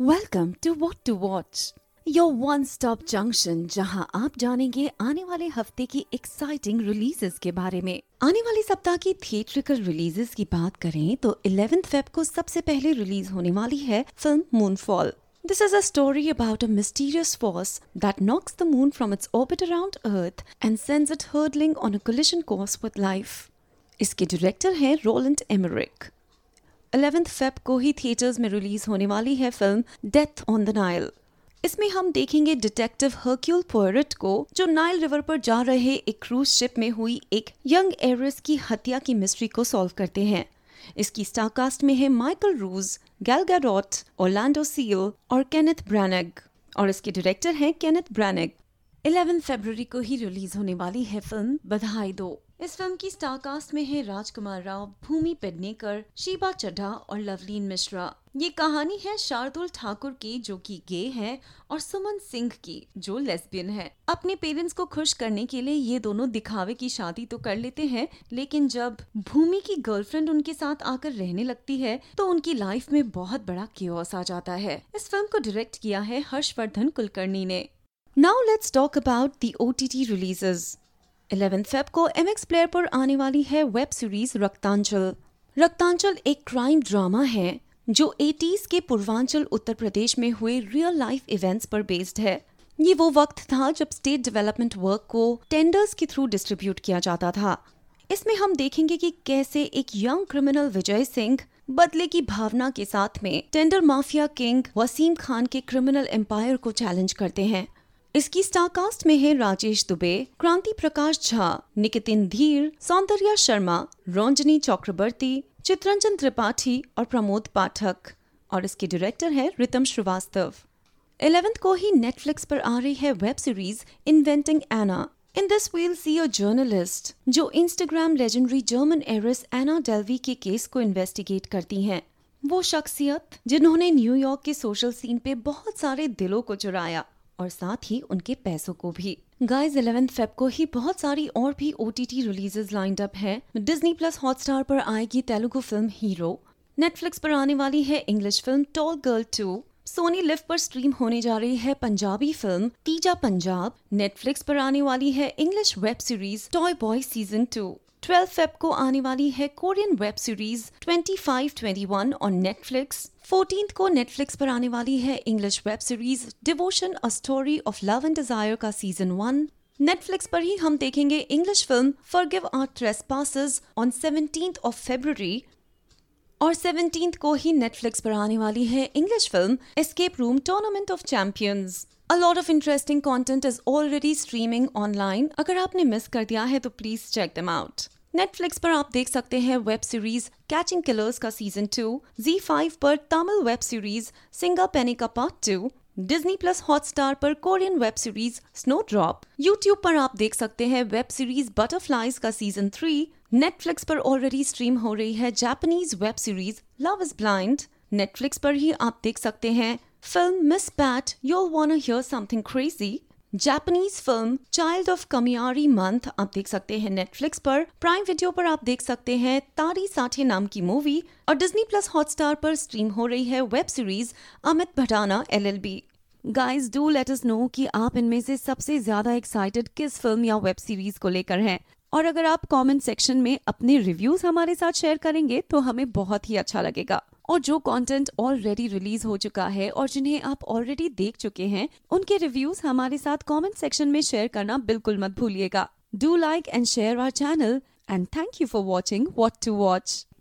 Welcome to what to watch your one stop junction जहाँ आप जानेंगे आने वाले हफ़्ते की एक्साइटिंग रिलीजेस के बारे में आने वाले सप्ताह की थिएट्रिकल रिलीजेस की बात करें तो 11th फेब को सबसे पहले रिलीज़ होने वाली है film Moonfall This is a story about a mysterious force that knocks the moon from its orbit around Earth and sends it hurtling on a collision course with life. इसके director हैं Roland Emmerich 11th Feb को ही theatres में release होने वाली है film death on the Nile इसमें हम देखेंगे डिटेक्टिव हर्क्यूल पोयरट को, जो नाइल रिवर पर जा रहे एक क्रूज शिप में हुई एक यंग एरिस की हत्या की मिस्ट्री को सॉल्व करते हैं। इसकी स्टारकास्ट में है माइकल रूज गैल गैडॉट ओरलैंडो सील और केनेथ ब्रैनग और इसके डायरेक्टर हैं केनेथ ब्रैनग 11 फरवरी को ही रिलीज़ होने वाली है फ़िल्म बधाई दो। इस फ़िल्म की स्टारकास्ट में है राजकुमार राव, भूमि पेडनेकर, शीबा चड्ढा और लवलीन मिश्रा। ये कहानी है शार्दुल ठाकुर की, जो कि गे है, और सुमन सिंह की, जो लेस्बियन है। अपने पेरेंट्स को खुश करने के लिए ये दोनों दिखावे की शादी तो कर लेते हैं, लेकिन जब भूमि की गर्लफ्रेंड उनके साथ आकर रहने लगती है तो उनकी लाइफ में बहुत बड़ा क्योस आ जाता है। इस फ़िल्म को डायरेक्ट किया है हर्षवर्धन कुलकर्णी ने। Now let's talk about the O T T releases 11 Feb को एम एक्स प्लेयर पर आने वाली है वेब सीरीज़ रक्तांचल। रक्तांचल एक क्राइम ड्रामा है, जो 80s के पूर्वांचल उत्तर प्रदेश में हुए रियल लाइफ इवेंट्स पर बेस्ड है। ये वो वक्त था जब स्टेट डेवलपमेंट वर्क को टेंडर्स के थ्रू डिस्ट्रीब्यूट किया जाता था। इसमें हम देखेंगे कि कैसे एक यंग क्रिमिनल विजय सिंह बदले की भावना के साथ में tender mafia king Wasim Khan के क्रिमिनल एम्पायर को चैलेंज करते हैं। इसकी स्टारकास्ट में है राजेश दुबे, क्रांति प्रकाश झा, निकितिन धीर, सौंदर्या शर्मा, रोंजनी चक्रवर्ती, चित्रंजन त्रिपाठी और प्रमोद पाठक। और इसके डायरेक्टर है रितम श्रीवास्तव। इलेवेंथ को ही नेटफ्लिक्स पर आ रही है web series inventing Anna in this we'll see a journalist जो Instagram legendary German heiress Anna Delvey के केस को इन्वेस्टिगेट करती हैं। वो शख्सियत जिन्होंने न्यूयॉर्क के सोशल सीन पे बहुत सारे दिलों को चुराया। और साथ ही उनके पैसों को भी। गाइज़ इलेवन फेब को ही बहुत सारी और भी O T T releases lined up है। डिज्नी प्लस हॉटस्टार पर आएगी तेलुगु फ़िल्म हीरो नेटफ्लिक्स पर आने वाली है English film Tall Girl two Sony Liv पर स्ट्रीम होने जा रही है पंजाबी फ़िल्म तीजा पंजाब नेटफ्लिक्स पर आने वाली है English web series toy boy season two 12 Feb को आने वाली है Korean web series 2521 on Netflix 14th को नेटफ्लिक्स पर आने वाली है English web series devotion a story of love and desire का सीज़न वन नेटफ्लिक्स पर ही हम देखेंगे English film Forgive Our Trespasses on 17th of February और 17th को ही नेटफ्लिक्स पर आने वाली है English film Escape Room tournament of champions A lot of interesting content is already streaming online. अगर आपने मिस कर दिया है तो please check them out. Netflix पर आप देख सकते हैं वेब सीरीज़ कैचिंग किलर्स का सीज़न टू जी फाइव पर तमिल वेब सीरीज़ सिंगा पेनी का part two Disney plus Hotstar पर Korean web series snowdrop YouTube पर आप देख सकते हैं वेब सीरीज़ बटरफ्लाइज का सीज़न थ्री नेटफ्लिक्स पर ऑलरेडी स्ट्रीम हो रही है Japanese web series love is blind Netflix पर ही आप देख सकते हैं film miss Pat you'll want hear something crazy Japanese film child of Kamiari month आप देख सकते हैं नेटफ्लिक्स पर। प्राइम वीडियो पर आप देख सकते हैं तारी साठे नाम की मूवी और डिज्नी प्लस हॉटस्टार पर स्ट्रीम हो रही है web series Amit Bhatana LLB guys do let us know कि आप इनमें से सबसे ज़्यादा एक्साइटेड किस फ़िल्म या वेब सीरीज़ को लेकर हैं। और अगर आप कमेंट सेक्शन में अपने रिव्यूज़ हमारे साथ शेयर करेंगे तो हमें बहुत ही अच्छा लगेगा। और जो कंटेंट ऑलरेडी रिलीज़ हो चुका है और जिन्हें आप ऑलरेडी देख चुके हैं, उनके रिव्यूज़ हमारे साथ कमेंट सेक्शन में शेयर करना बिल्कुल मत भूलिएगा। Do like and share our channel and thank you for watching what to watch